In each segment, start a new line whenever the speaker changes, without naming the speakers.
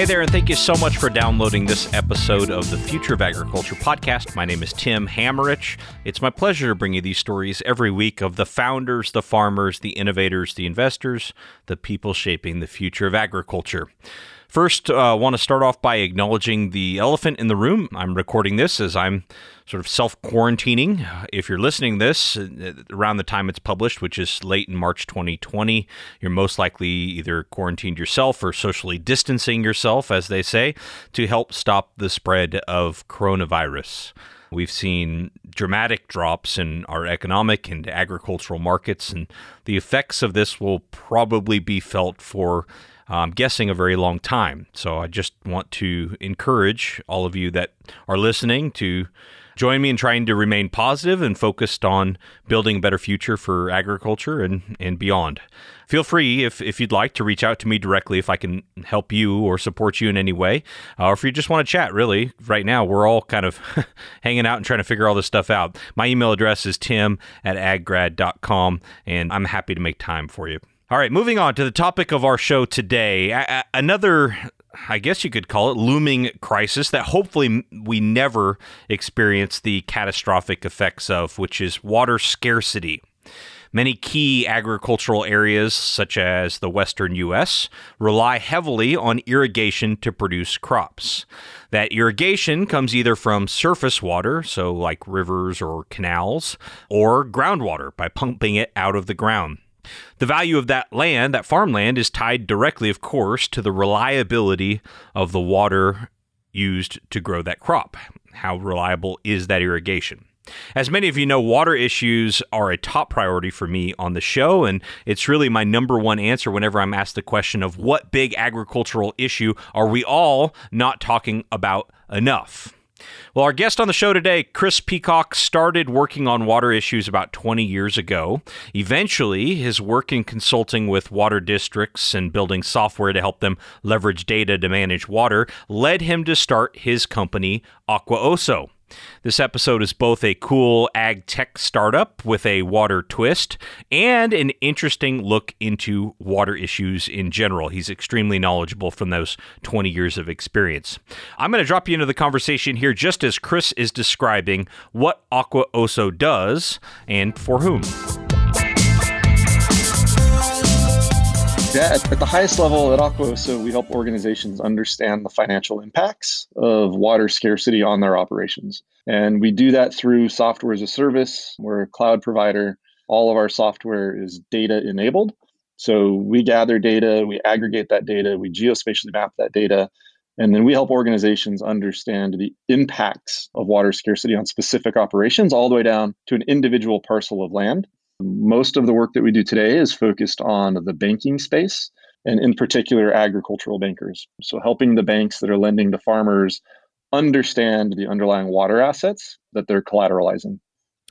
Hey there, and thank you so much for downloading this episode of the Future of Agriculture podcast. My name is Tim Hammerich. It's my pleasure to bring you these stories every week of the founders, the farmers, the innovators, the investors, the people shaping the future of agriculture. First, I uh, want to start off by acknowledging the elephant in the room. I'm recording this as I'm sort of self quarantining. If you're listening this uh, around the time it's published, which is late in March 2020, you're most likely either quarantined yourself or socially distancing yourself, as they say, to help stop the spread of coronavirus. We've seen dramatic drops in our economic and agricultural markets, and the effects of this will probably be felt for I'm guessing a very long time. So I just want to encourage all of you that are listening to join me in trying to remain positive and focused on building a better future for agriculture and, and beyond. Feel free, if, if you'd like, to reach out to me directly if I can help you or support you in any way. Uh, or if you just want to chat, really, right now, we're all kind of hanging out and trying to figure all this stuff out. My email address is tim at aggrad.com, and I'm happy to make time for you. All right, moving on to the topic of our show today. Another, I guess you could call it, looming crisis that hopefully we never experience the catastrophic effects of, which is water scarcity. Many key agricultural areas, such as the western U.S., rely heavily on irrigation to produce crops. That irrigation comes either from surface water, so like rivers or canals, or groundwater by pumping it out of the ground. The value of that land, that farmland, is tied directly, of course, to the reliability of the water used to grow that crop. How reliable is that irrigation? As many of you know, water issues are a top priority for me on the show, and it's really my number one answer whenever I'm asked the question of what big agricultural issue are we all not talking about enough? Well, our guest on the show today, Chris Peacock, started working on water issues about 20 years ago. Eventually, his work in consulting with water districts and building software to help them leverage data to manage water led him to start his company, AquaOso. This episode is both a cool ag tech startup with a water twist and an interesting look into water issues in general. He's extremely knowledgeable from those 20 years of experience. I'm going to drop you into the conversation here just as Chris is describing what Aqua Oso does and for whom.
At, at, the highest level at Aquaoso we help organizations understand the financial impacts of water scarcity on their operations. And we do that through software as a service. We're a cloud provider. All of our software is data enabled. So we gather data, we aggregate that data, we geospatially map that data, and then we help organizations understand the impacts of water scarcity on specific operations all the way down to an individual parcel of land. Most of the work that we do today is focused on the banking space and, in particular, agricultural bankers. So, helping the banks that are lending to farmers understand the underlying water assets that they're collateralizing.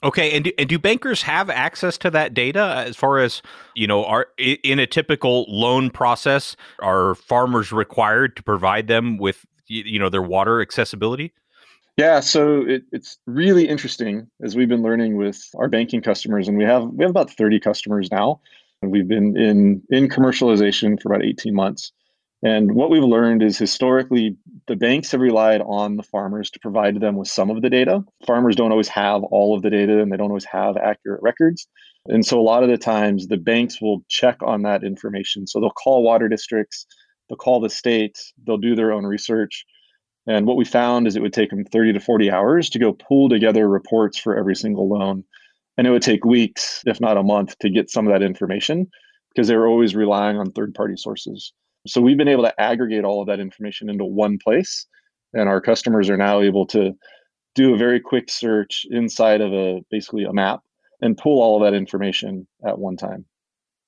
Okay, and do, and do bankers have access to that data as far as you know? Are in a typical loan process, are farmers required to provide them with you know their water accessibility?
Yeah, so it, it's really interesting as we've been learning with our banking customers, and we have we have about 30 customers now. And we've been in in commercialization for about 18 months. And what we've learned is historically the banks have relied on the farmers to provide them with some of the data. Farmers don't always have all of the data and they don't always have accurate records. And so a lot of the times the banks will check on that information. So they'll call water districts, they'll call the state, they'll do their own research and what we found is it would take them 30 to 40 hours to go pull together reports for every single loan. And it would take weeks, if not a month, to get some of that information because they were always relying on third party sources. So we've been able to aggregate all of that information into one place. And our customers are now able to do a very quick search inside of a basically a map and pull all of that information at one time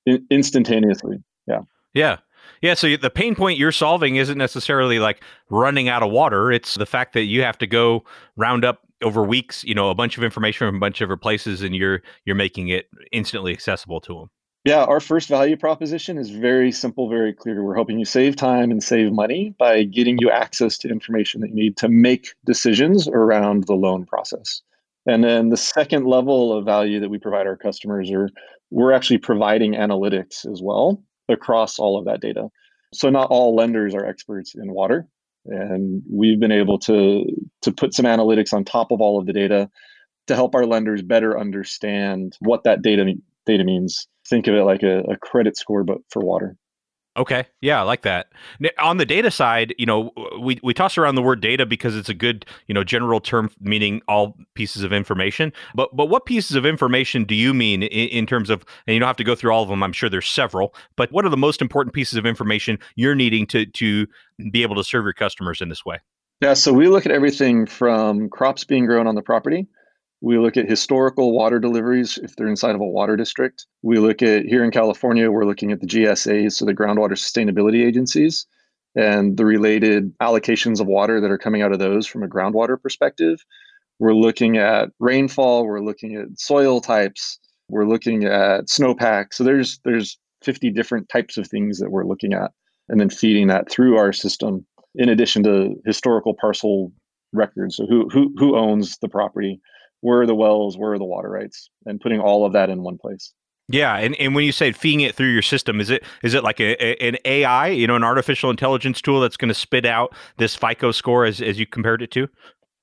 in- instantaneously. Yeah.
Yeah. Yeah, so the pain point you're solving isn't necessarily like running out of water. It's the fact that you have to go round up over weeks, you know, a bunch of information from a bunch of different places, and you're you're making it instantly accessible to them.
Yeah, our first value proposition is very simple, very clear. We're helping you save time and save money by getting you access to information that you need to make decisions around the loan process. And then the second level of value that we provide our customers are we're actually providing analytics as well across all of that data. So not all lenders are experts in water. And we've been able to to put some analytics on top of all of the data to help our lenders better understand what that data data means. Think of it like a, a credit score, but for water.
Okay. Yeah, I like that. On the data side, you know, we, we toss around the word data because it's a good, you know, general term meaning all pieces of information. But but what pieces of information do you mean in, in, terms of and you don't have to go through all of them, I'm sure there's several, but what are the most important pieces of information you're needing to to be able to serve your customers in this way?
Yeah, so we look at everything from crops being grown on the property we look at historical water deliveries if they're inside of a water district. We look at here in California, we're looking at the GSAs, so the groundwater sustainability agencies, and the related allocations of water that are coming out of those from a groundwater perspective. We're looking at rainfall, we're looking at soil types, we're looking at snowpack. So there's there's 50 different types of things that we're looking at and then feeding that through our system in addition to historical parcel records. So who who who owns the property? Where are the wells, where are the water rights, and putting all of that in one place.
Yeah, and, and when you say feeding it through your system, is it is it like a, a an AI, you know, an artificial intelligence tool that's going to spit out this FICO score as as you compared it to?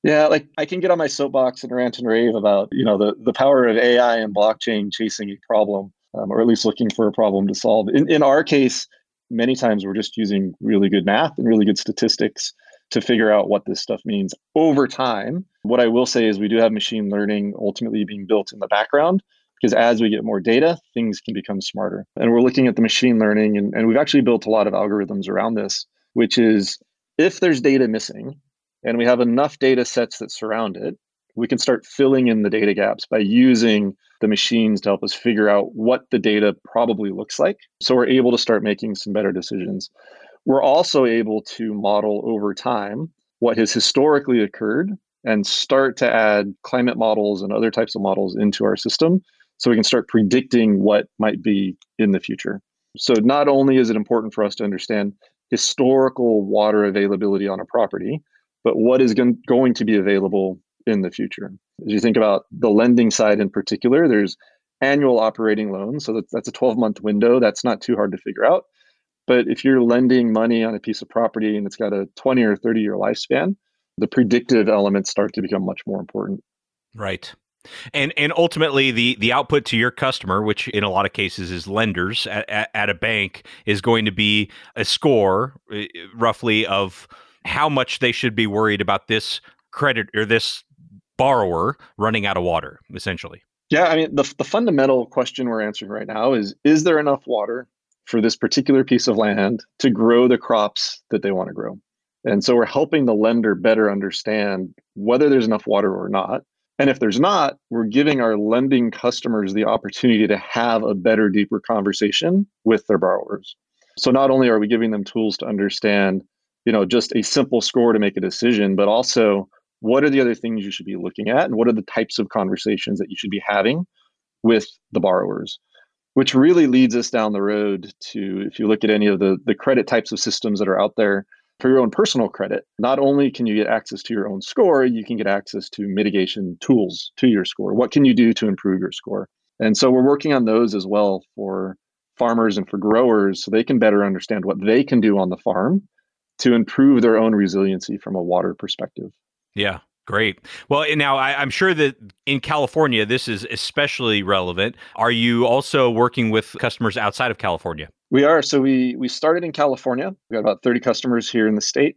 Yeah, like I can get on my soapbox and rant and rave about you know the the power of AI and blockchain chasing a problem, um, or at least looking for a problem to solve. In in our case, many times we're just using really good math and really good statistics to figure out what this stuff means over time. What I will say is we do have machine learning ultimately being built in the background because as we get more data, things can become smarter. And we're looking at the machine learning, and, and we've actually built a lot of algorithms around this, which is if there's data missing and we have enough data sets that surround it, we can start filling in the data gaps by using the machines to help us figure out what the data probably looks like. So we're able to start making some better decisions. We're also able to model over time what has historically occurred and start to add climate models and other types of models into our system so we can start predicting what might be in the future. So, not only is it important for us to understand historical water availability on a property, but what is going to be available in the future. As you think about the lending side in particular, there's annual operating loans. So, that's a 12 month window. That's not too hard to figure out. But if you're lending money on a piece of property and it's got a 20 or 30 year lifespan, the predictive elements start to become much more important.
Right. And and ultimately the the output to your customer, which in a lot of cases is lenders at, at, at a bank, is going to be a score uh, roughly of how much they should be worried about this credit or this borrower running out of water, essentially.
Yeah, I mean the the fundamental question we're answering right now is is there enough water for this particular piece of land to grow the crops that they want to grow. And so we're helping the lender better understand whether there's enough water or not. And if there's not, we're giving our lending customers the opportunity to have a better, deeper conversation with their borrowers. So not only are we giving them tools to understand, you know, just a simple score to make a decision, but also what are the other things you should be looking at and what are the types of conversations that you should be having with the borrowers which really leads us down the road to if you look at any of the, the credit types of systems that are out there for your own personal credit, not only can you get access to your own score, you can get access to mitigation tools to your score. What can you do to improve your score? And so we're working on those as well for farmers and for growers so they can better understand what they can do on the farm to improve their own resiliency from a water perspective.
Yeah. Great. Well, now I, am sure that in California, this is especially relevant. Are you also working with customers outside of California?
We are. So we we started in California. We got about 30 customers here in the state.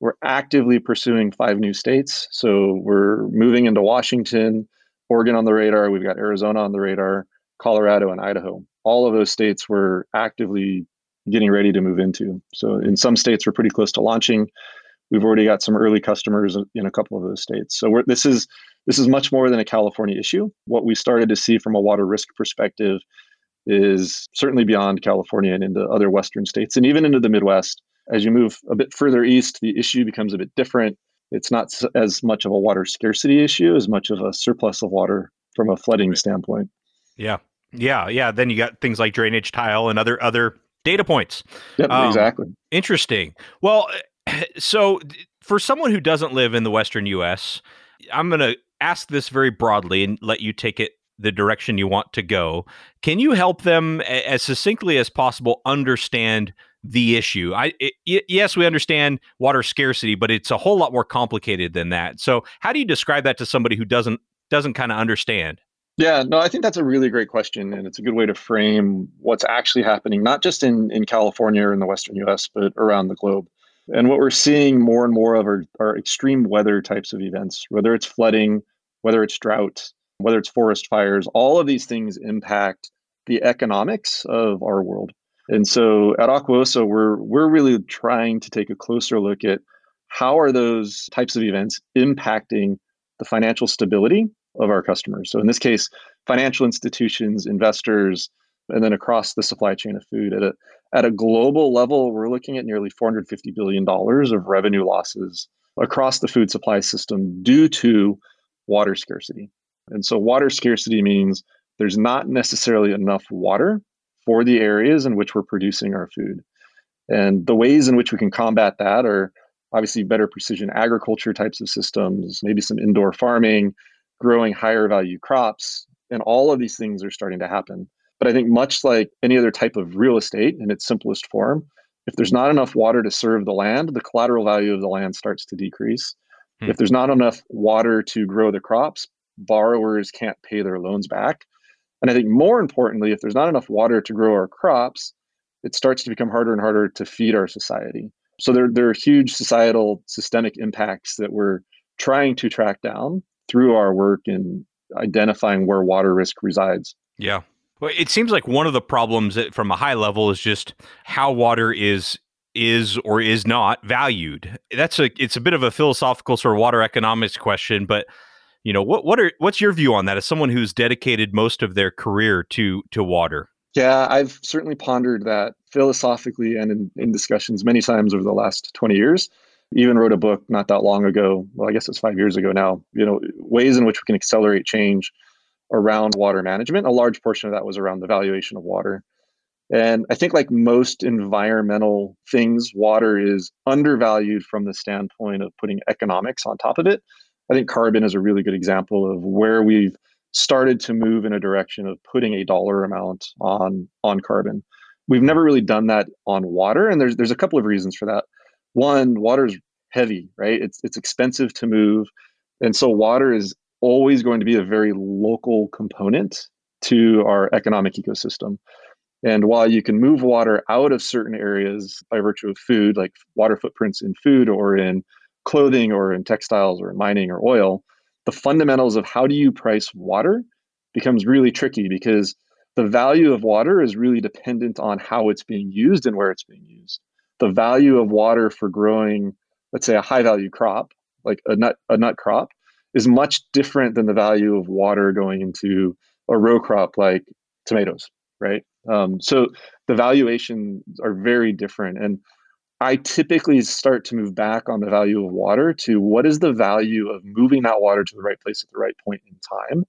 We're actively pursuing five new states. So we're moving into Washington, Oregon on the radar. We've got Arizona on the radar, Colorado and Idaho. All of those states we're actively getting ready to move into. So in some states, we're pretty close to launching. We've already got some early customers in a couple of those states. So this is this is much more than a California issue. What we started to see from a water risk perspective is certainly beyond California and into other Western states and even into the Midwest. As you move a bit further east, the issue becomes a bit different. It's not as much of a water scarcity issue as much of a surplus of water from a flooding standpoint.
Yeah. Yeah, yeah. Then you got things like drainage tile and other other data points.
Yep, um, exactly.
Interesting. Well, so for someone who doesn't live in the Western U.S., I'm going to ask this very broadly and let you take it the direction you want to go. Can you help them as succinctly as possible understand the issue? I it, yes, we understand water scarcity, but it's a whole lot more complicated than that. So, how do you describe that to somebody who doesn't doesn't kind of understand?
Yeah, no, I think that's a really great question, and it's a good way to frame what's actually happening, not just in in California or in the Western U.S., but around the globe. And what we're seeing more and more of are, are extreme weather types of events, whether it's flooding, whether it's drought, whether it's forest fires, all of these things impact the economics of our world. And so at Aquaoso, we're we're really trying to take a closer look at how are those types of events impacting the financial stability of our customers. So in this case, financial institutions, investors, and then across the supply chain of food at a at a global level, we're looking at nearly 450 billion dollars of revenue losses across the food supply system due to water scarcity. And so water scarcity means there's not necessarily enough water for the areas in which we're producing our food. And the ways in which we can combat that are obviously better precision agriculture types of systems, maybe some indoor farming, growing higher value crops, and all of these things are starting to happen. But I think much like any other type of real estate in its simplest form, if there's not enough water to serve the land, the collateral value of the land starts to decrease. Hmm. If there's not enough water to grow the crops, borrowers can't pay their loans back. And I think more importantly, if there's not enough water to grow our crops, it starts to become harder and harder to feed our society. So there, there are huge societal systemic impacts that we're trying to track down through our work in identifying where water risk resides.
Yeah. Well, it seems like one of the problems from a high level is just how water is is or is not valued. That's a it's a bit of a philosophical sort of water economics question, but you know what what are what's your view on that as someone who's dedicated most of their career to to water
yeah i've certainly pondered that philosophically and in, in discussions many times over the last 20 years even wrote a book not that long ago well i guess it's five years ago now you know ways in which we can accelerate change around water management a large portion of that was around the valuation of water and i think like most environmental things water is undervalued from the standpoint of putting economics on top of it I think carbon is a really good example of where we've started to move in a direction of putting a dollar amount on on carbon. We've never really done that on water, and there's there's a couple of reasons for that. One, water is heavy, right? It's it's expensive to move, and so water is always going to be a very local component to our economic ecosystem. And while you can move water out of certain areas by virtue of food, like water footprints in food or in clothing or in textiles or in mining or oil, the fundamentals of how do you price water becomes really tricky because the value of water is really dependent on how it's being used and where it's being used. The value of water for growing, let's say, a high value crop, like a nut, a nut crop, is much different than the value of water going into a row crop like tomatoes, right? Um, so the valuations are very different. And I typically start to move back on the value of water to what is the value of moving that water to the right place at the right point in time,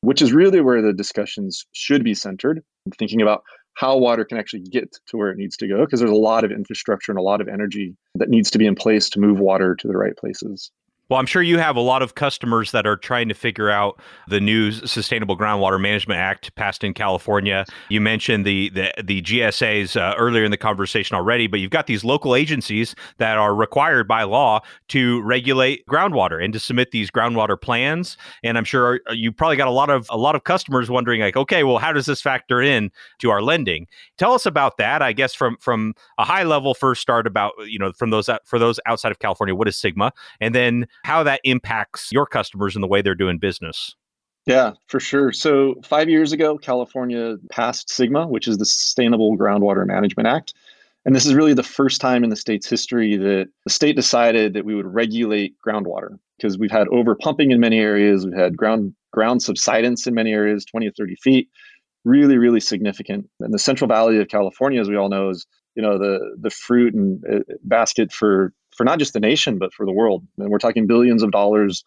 which is really where the discussions should be centered, thinking about how water can actually get to where it needs to go, because there's a lot of infrastructure and a lot of energy that needs to be in place to move water to the right places.
Well, I'm sure you have a lot of customers that are trying to figure out the new Sustainable Groundwater Management Act passed in California. You mentioned the the, the GSAs uh, earlier in the conversation already, but you've got these local agencies that are required by law to regulate groundwater and to submit these groundwater plans. And I'm sure uh, you probably got a lot of a lot of customers wondering, like, okay, well, how does this factor in to our lending? Tell us about that. I guess from from a high level first start about you know from those for those outside of California, what is SGMA, and then how that impacts your customers and the way they're doing business.
Yeah, for sure. So, five years ago, California passed SGMA, which is the Sustainable Groundwater Management Act. And this is really the first time in the state's history that the state decided that we would regulate groundwater because we've had over pumping in many areas, we've had ground ground subsidence in many areas, 20 to 30 feet, really, really significant. And the Central Valley of California, as we all know, is you know the the fruit and uh, basket for for not just the nation, but for the world. And we're talking billions of dollars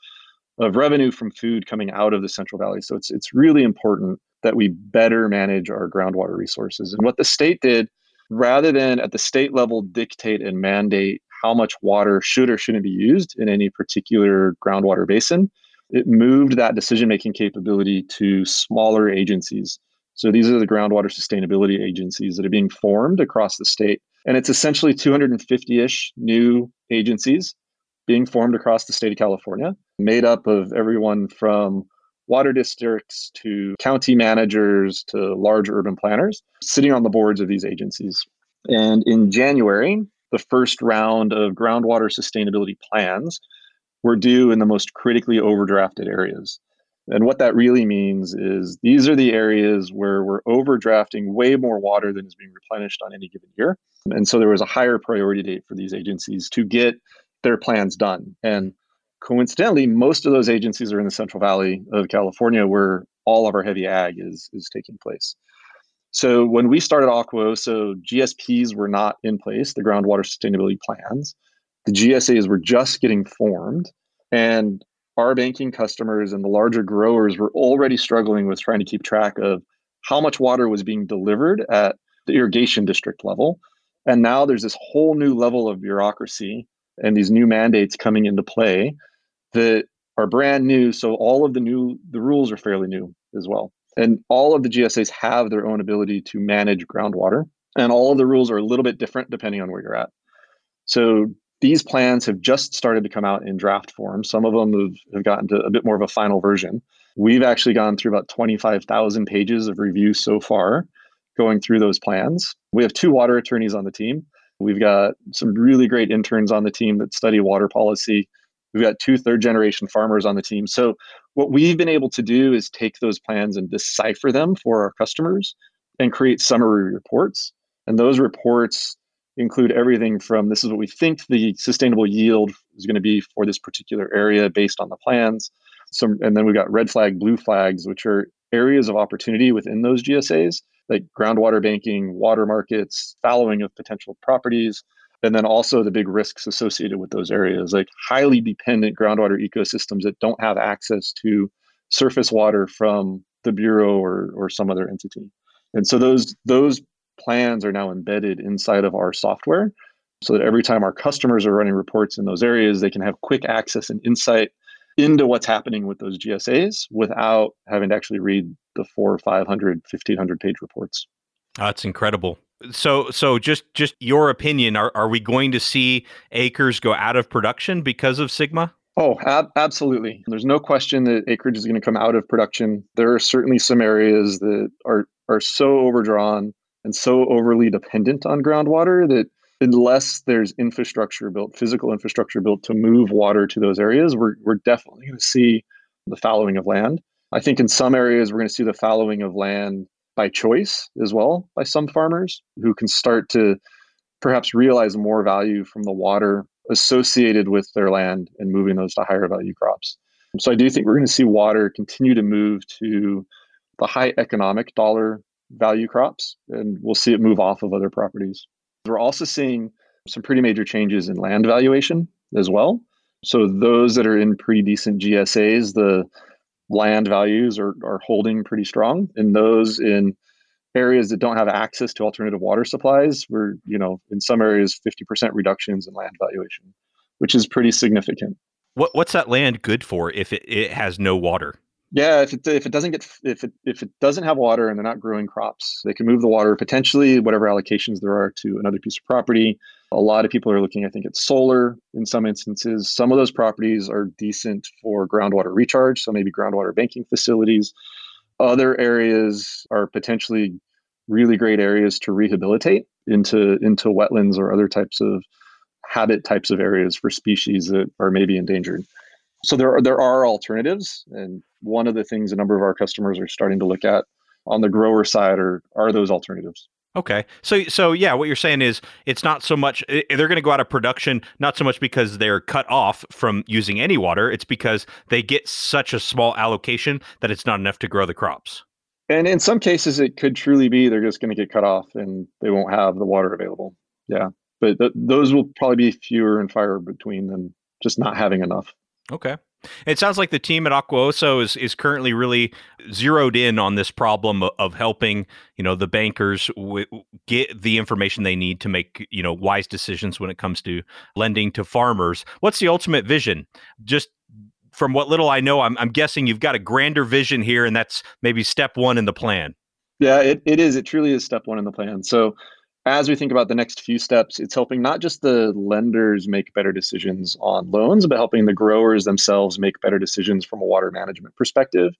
of revenue from food coming out of the Central Valley. So it's it's really important that we better manage our groundwater resources. And what the state did, rather than at the state level dictate and mandate how much water should or shouldn't be used in any particular groundwater basin, it moved that decision making capability to smaller agencies. So these are the groundwater sustainability agencies that are being formed across the state. And it's essentially 250 ish new agencies being formed across the state of California, made up of everyone from water districts to county managers to large urban planners sitting on the boards of these agencies. And in January, the first round of groundwater sustainability plans were due in the most critically overdrafted areas. And what that really means is these are the areas where we're overdrafting way more water than is being replenished on any given year. And so there was a higher priority date for these agencies to get their plans done. And coincidentally, most of those agencies are in the Central Valley of California, where all of our heavy ag is is taking place. So when we started Aquaoso, GSPs were not in place, the groundwater sustainability plans. The GSAs were just getting formed, and our banking customers and the larger growers were already struggling with trying to keep track of how much water was being delivered at the irrigation district level. And now there's this whole new level of bureaucracy and these new mandates coming into play that are brand new. So all of the new the rules are fairly new as well. And all of the GSAs have their own ability to manage groundwater. And all of the rules are a little bit different depending on where you're at. So these plans have just started to come out in draft form. Some of them have, have gotten to a bit more of a final version. We've actually gone through about 25,000 pages of review so far going through those plans. We have two water attorneys on the team. We've got some really great interns on the team that study water policy. We've got two third generation farmers on the team. So, what we've been able to do is take those plans and decipher them for our customers and create summary reports. And those reports include everything from this is what we think the sustainable yield is going to be for this particular area based on the plans. Some, and then we've got red flag, blue flags, which are areas of opportunity within those GSAs like groundwater banking, water markets, fallowing of potential properties, and then also the big risks associated with those areas, like highly dependent groundwater ecosystems that don't have access to surface water from the bureau or or some other entity. And so those those plans are now embedded inside of our software so that every time our customers are running reports in those areas, they can have quick access and insight into what's happening with those GSAs without having to actually read the four, 500, 1500 page reports.
Ah, that's incredible. So, so just just your opinion, are, are we going to see acres go out of production because of SGMA?
Oh, ab- absolutely. There's no question that acreage is going to come out of production. There are certainly some areas that are are so overdrawn and so overly dependent on groundwater that unless there's infrastructure built, physical infrastructure built to move water to those areas, we're, we're definitely going to see the fallowing of land. I think in some areas, we're going to see the fallowing of land by choice as well by some farmers who can start to perhaps realize more value from the water associated with their land and moving those to higher value crops. So I do think we're going to see water continue to move to the high economic dollar value crops, and we'll see it move off of other properties. We're also seeing some pretty major changes in land valuation as well. So those that are in pretty decent GSAs, the land values are, are holding pretty strong. And those in areas that don't have access to alternative water supplies, we're, you know, in some areas 50% reductions in land valuation, which is pretty significant.
What what's that land good for if it, it has no water?
Yeah, if it if it doesn't get if it if it doesn't have water and they're not growing crops, they can move the water potentially whatever allocations there are to another piece of property. A lot of people are looking, I think, at solar in some instances. Some of those properties are decent for groundwater recharge, so maybe groundwater banking facilities. Other areas are potentially really great areas to rehabilitate into into wetlands or other types of habit types of areas for species that are maybe endangered so there are there are alternatives, and one of the things a number of our customers are starting to look at on the grower side are are those alternatives.
Okay. So so yeah, what you're saying is it's not so much eh, eh, they're going to go out of production not so much because they're cut off from using any water, it's because they get such a small allocation that it's not enough to grow the crops.
And in some cases it could truly be they're just going to get cut off and they won't have the water available. Yeah. but th- those will probably be fewer and far between than just not having enough.
Okay. It sounds like the team at Aquaoso is is currently really zeroed in on this problem of helping you know the bankers w- get the information they need to make you know wise decisions when it comes to lending to farmers. What's the ultimate vision? Just from what little I know, I'm, I'm guessing you've got a grander vision here, and that's maybe step one in the plan.
Yeah, it, it is. It truly is step one in the plan. So as we think about the next few steps, it's helping not just the lenders make better decisions on loans, but helping the growers themselves make better decisions from a water management perspective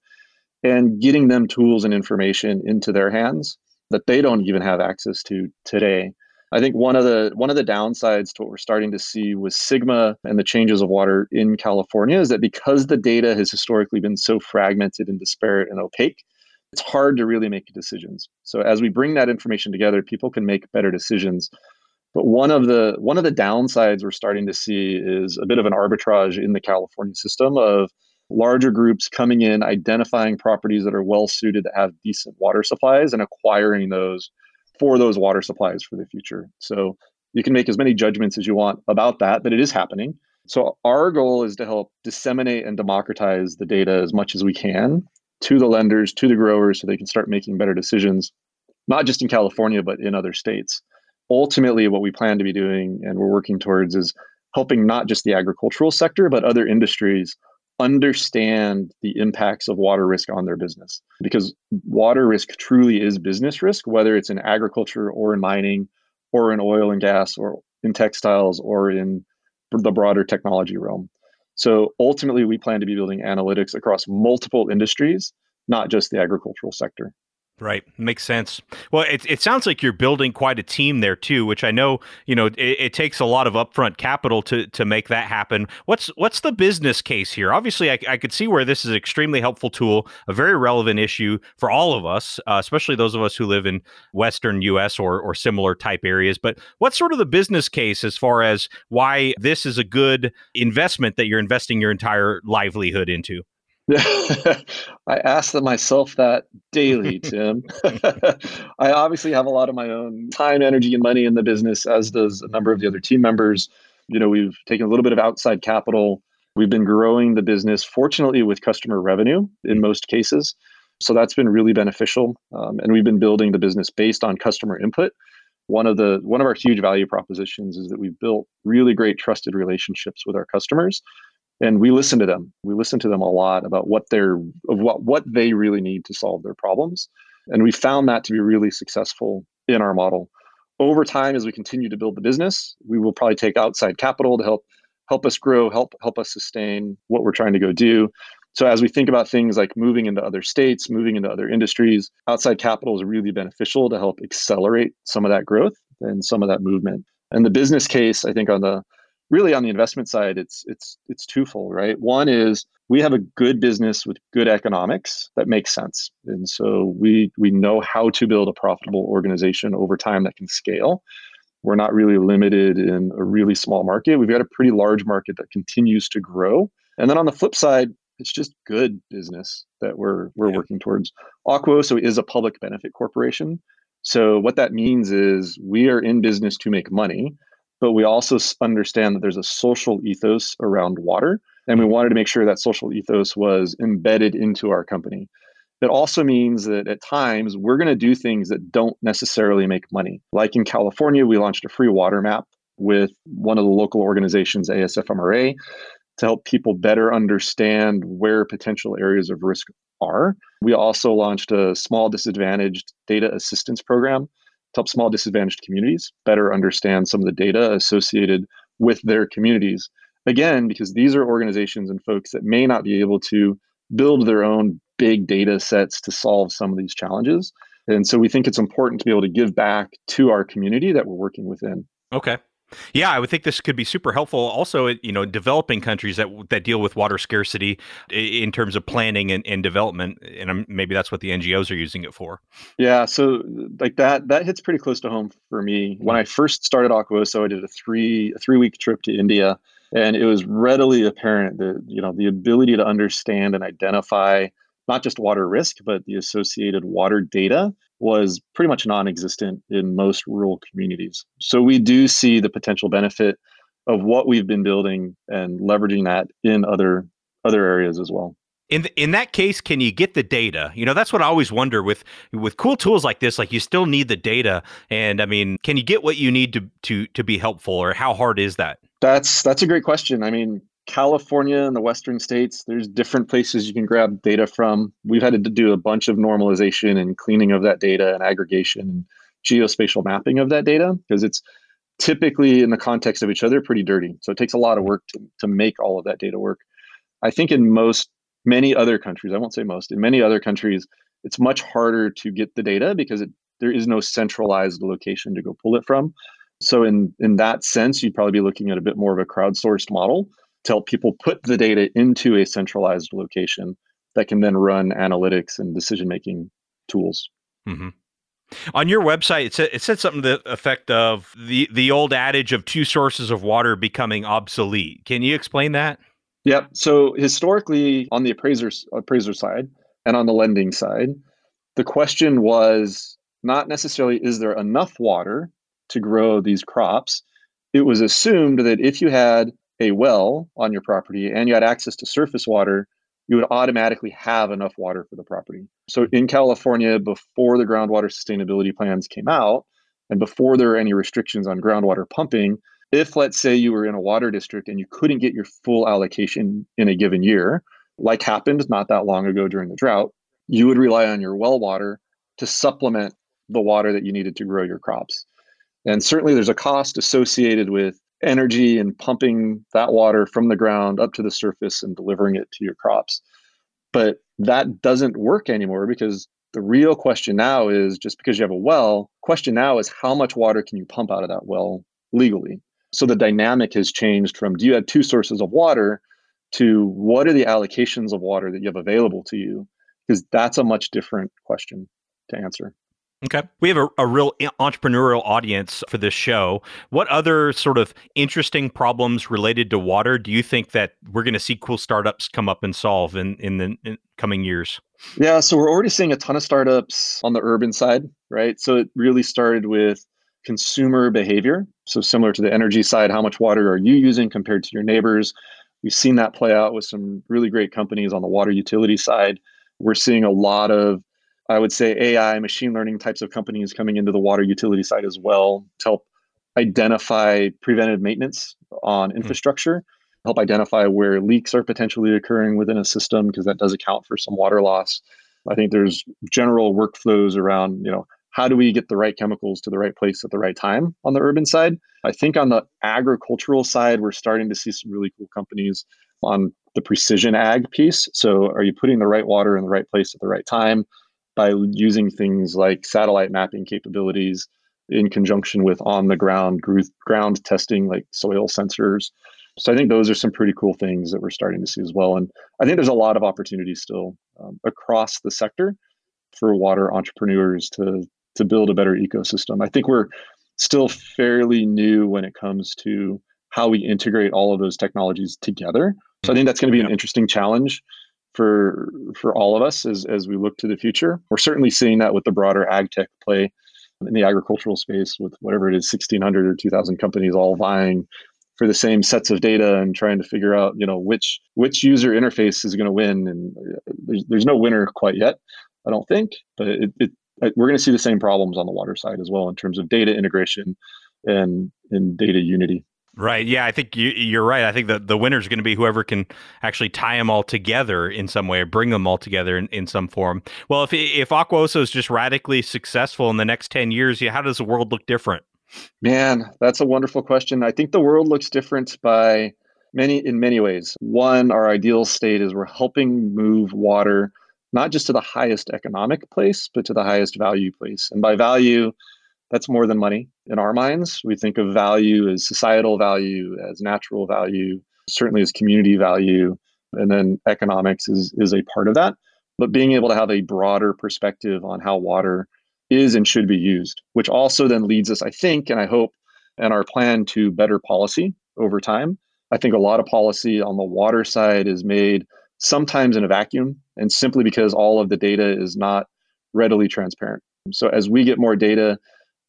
and getting them tools and information into their hands that they don't even have access to today. I think one of the one of the downsides to what we're starting to see with SGMA and the changes of water in California is that because the data has historically been so fragmented and disparate and opaque, it's hard to really make decisions. So as we bring that information together, people can make better decisions. But one of the one of the downsides we're starting to see is a bit of an arbitrage in the California system of larger groups coming in, identifying properties that are well suited that have decent water supplies and acquiring those for those water supplies for the future. So you can make as many judgments as you want about that, but it is happening. So our goal is to help disseminate and democratize the data as much as we can to the lenders, to the growers, so they can start making better decisions, not just in California, but in other states. Ultimately, what we plan to be doing and we're working towards is helping not just the agricultural sector, but other industries understand the impacts of water risk on their business. Because water risk truly is business risk, whether it's in agriculture or in mining or in oil and gas or in textiles or in the broader technology realm. So ultimately, we plan to be building analytics across multiple industries, not just the agricultural sector.
Right, makes sense. Well, it, it sounds like you're building quite a team there too, which I know you know it, it, takes a lot of upfront capital to to make that happen. What's what's the business case here? Obviously, I, I could see where this is an extremely helpful tool, a very relevant issue for all of us, uh, especially those of us who live in Western U.S. or or similar type areas. But what's sort of the business case as far as why this is a good investment that you're investing your entire livelihood into?
I ask that myself that daily, Tim. I obviously have a lot of my own time, energy, and money in the business, as does a number of the other team members. You know, we've taken a little bit of outside capital. We've been growing the business, fortunately, with customer revenue in most cases. So that's been really beneficial. Um, and we've been building the business based on customer input. One of the one of our huge value propositions is that we've built really great trusted relationships with our customers and we listen to them. We listen to them a lot about what they're of what what they really need to solve their problems. And we found that to be really successful in our model. Over time as we continue to build the business we will probably take outside capital to help help us grow help help us sustain what we're trying to go do. So as we think about things like moving into other states moving into other industries outside capital is really beneficial to help accelerate some of that growth and some of that movement. And the business case i think on the really on the investment side it's it's it's twofold right? One is we have a good business with good economics that makes sense. And so we we know how to build a profitable organization over time that can scale. We're not really limited in a really small market. We've got a pretty large market that continues to grow. And then on the flip side it's just good business that we're we're yeah. working towards. Aquaoso is a public benefit corporation. So what that means is we are in business to make money but we also understand that there's a social ethos around water and we wanted to make sure that social ethos was embedded into our company. It also means that at times we're going to do things that don't necessarily make money. Like in california we launched a free water map with one of the local organizations asfmra to help people better understand where potential areas of risk are. We also launched a small disadvantaged data assistance program to help small disadvantaged communities better understand some of the data associated with their communities. Again, because these are organizations and folks that may not be able to build their own big data sets to solve some of these challenges. And so we think it's important to be able to give back to our community that we're working within.
Okay. Yeah, I would think this could be super helpful. Also, you know, developing countries that that deal with water scarcity in terms of planning and, and development, and maybe that's what the NGOs are using it for.
Yeah, so like that that hits pretty close to home for me. Mm-hmm. When I first started Aquaoso, I did a three a three week trip to India, and it was readily apparent that you know the ability to understand and identify not just water risk, but the associated water data was pretty much non existent in most rural communities. So we do see the potential benefit of what we've been building and leveraging that in other other areas as well.
In in that case, can you get the data? You know, that's what I always wonder with with cool tools like this. Like, you still need the data, and I mean, can you get what you need to to to be helpful, or how hard is that?
That's that's a great question. I mean, California and the western states, there's different places you can grab data from. We've had to do a bunch of normalization and cleaning of that data and aggregation and geospatial mapping of that data because it's typically in the context of each other pretty dirty. So it takes a lot of work to, to make all of that data work. I think in most many other countries, I won't say most, in many other countries, it's much harder to get the data because it, there is no centralized location to go pull it from. So in in that sense, you'd probably be looking at a bit more of a crowdsourced model to help people put the data into a centralized location that can then run analytics and decision making tools. Mm-hmm.
On your website, it said, it said something to the effect of the the old adage of two sources of water becoming obsolete. Can you explain that?
Yep. So historically, on the appraiser appraiser side and on the lending side, the question was not necessarily is there enough water to grow these crops. It was assumed that if you had a well on your property and you had access to surface water, you would automatically have enough water for the property. So hmm. in California, before the groundwater sustainability plans came out, and before there were any restrictions on groundwater pumping, if let's say you were in a water district and you couldn't get your full allocation in a given year, like happened not that long ago during the drought, you would rely on your well water to supplement the water that you needed to grow your crops. And certainly there's a cost associated with energy and pumping that water from the ground up to the surface and delivering it to your crops. But that doesn't work anymore because the real question now is just because you have a well, question now is how much water can you pump out of that well legally? So the dynamic has changed from do you have two sources of water to what are the allocations of water that you have available to you? Because that's a much different question to answer.
Okay. We have a, a real entrepreneurial audience for this show. What other sort of interesting problems related to water do you think that we're going to see cool startups come up and solve in, in the in coming years?
Yeah, so we're already seeing a ton of startups on the urban side, right? So it really started with consumer behavior. So similar to the energy side, how much water are you using compared to your neighbors? We've seen that play out with some really great companies on the water utility side. We're seeing a lot of I would say AI, machine learning types of companies coming into the water utility side as well to help identify preventive maintenance on hmm. infrastructure, mm-hmm. help identify where leaks are potentially occurring within a system because that does account for some water loss. I think there's general workflows around, you know, how do we get the right chemicals to the right place at the right time on the urban side? I think on the agricultural side, we're starting to see some really cool companies on the precision ag piece. So, are you putting the right water in the right place at the right time? By using things like satellite mapping capabilities in conjunction with on the ground ground testing like soil sensors. So I think those are some pretty cool things that we're starting to see as well. And I think there's a lot of opportunities still um, across the sector for water entrepreneurs to to build a better ecosystem. I think we're still fairly new when it comes to how we integrate all of those technologies together. So I think that's going to be an interesting challenge for for all of us as as we look to the future. We're certainly seeing that with the broader ag tech play in the agricultural space with whatever it is 1600 or 2000 companies all vying for the same sets of data and trying to figure out you know which which user interface is going to win and uh, there's, there's no winner quite yet i don't think but it, it we're going to see the same problems on the water side as well in terms of data integration and and data unity
Right. Yeah, I think you, are right. I think that the winner is going to be whoever can actually tie them all together in some way or bring them all together in, in some form. Well, if if Aquaoso is just radically successful in the next 10 years, yeah, how does the world look different?
Man, that's a wonderful question. I think the world looks different by many in many ways. One, our ideal state is we're helping move water not just to the highest economic place, but to the highest value place. And by value, that's more than money in our minds. We think of value as societal value, as natural value, certainly as community value, and then economics is, is a part of that. But being able to have a broader perspective on how water is and should be used, which also then leads us, I think, and I hope, and our plan to better policy over time. I think a lot of policy on the water side is made sometimes in a vacuum and simply because all of the data is not readily transparent. So as we get more data,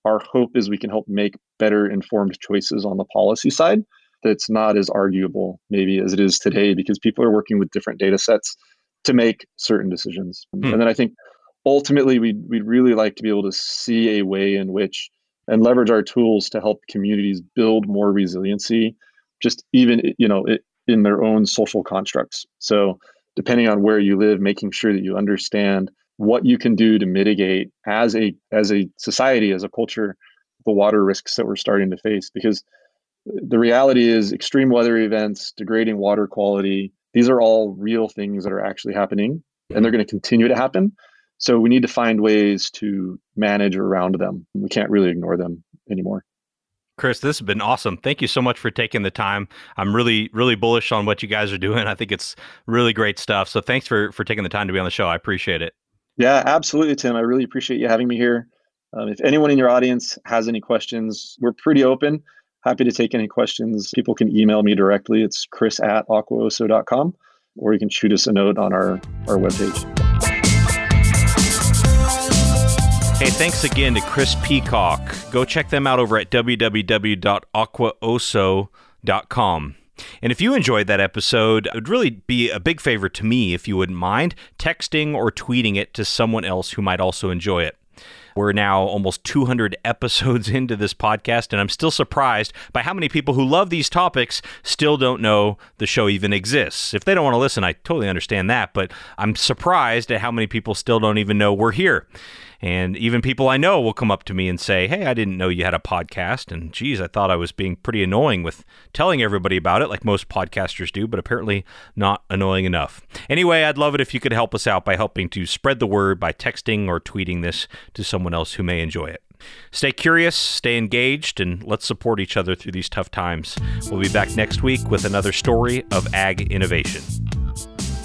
our hope is we can help make better informed choices on the policy side that's not as arguable maybe as it is today because people are working with different data sets to make certain decisions. Hmm. And then I think ultimately we'd, we'd really like to be able to see a way in which and leverage our tools to help communities build more resiliency just even you know in their own social constructs so depending on where you live making sure that you understand what you can do to mitigate as a as a society as a culture the water risks that we're starting to face because the reality is extreme weather events degrading water quality these are all real things that are actually happening and they're mm-hmm. going to continue to happen so we need to find ways to manage around them we can't really ignore them anymore
Chris, this has been awesome. Thank you so much for taking the time. I'm really, really bullish on what you guys are doing. I think it's really great stuff. So thanks for for taking the time to be on the show. I appreciate it.
Yeah, absolutely, Tim. I really appreciate you having me here. Um, if anyone in your audience has any questions, we're pretty open. Happy to take any questions. People can email me directly. It's chris at aquaoso.com, or you can shoot us a note on our, our webpage.
Hey, thanks again to Chris Peacock. Go check them out over at www.aquaoso.com. And if you enjoyed that episode, it would really be a big favor to me if you wouldn't mind texting or tweeting it to someone else who might also enjoy it. We're now almost 200 episodes into this podcast, and I'm still surprised by how many people who love these topics still don't know the show even exists. If they don't want to listen, I totally understand that, but I'm surprised at how many people still don't even know we're here. And even people I know will come up to me and say, Hey, I didn't know you had a podcast. And geez, I thought I was being pretty annoying with telling everybody about it, like most podcasters do, but apparently not annoying enough. Anyway, I'd love it if you could help us out by helping to spread the word by texting or tweeting this to someone else who may enjoy it. Stay curious, stay engaged, and let's support each other through these tough times. We'll be back next week with another story of ag innovation.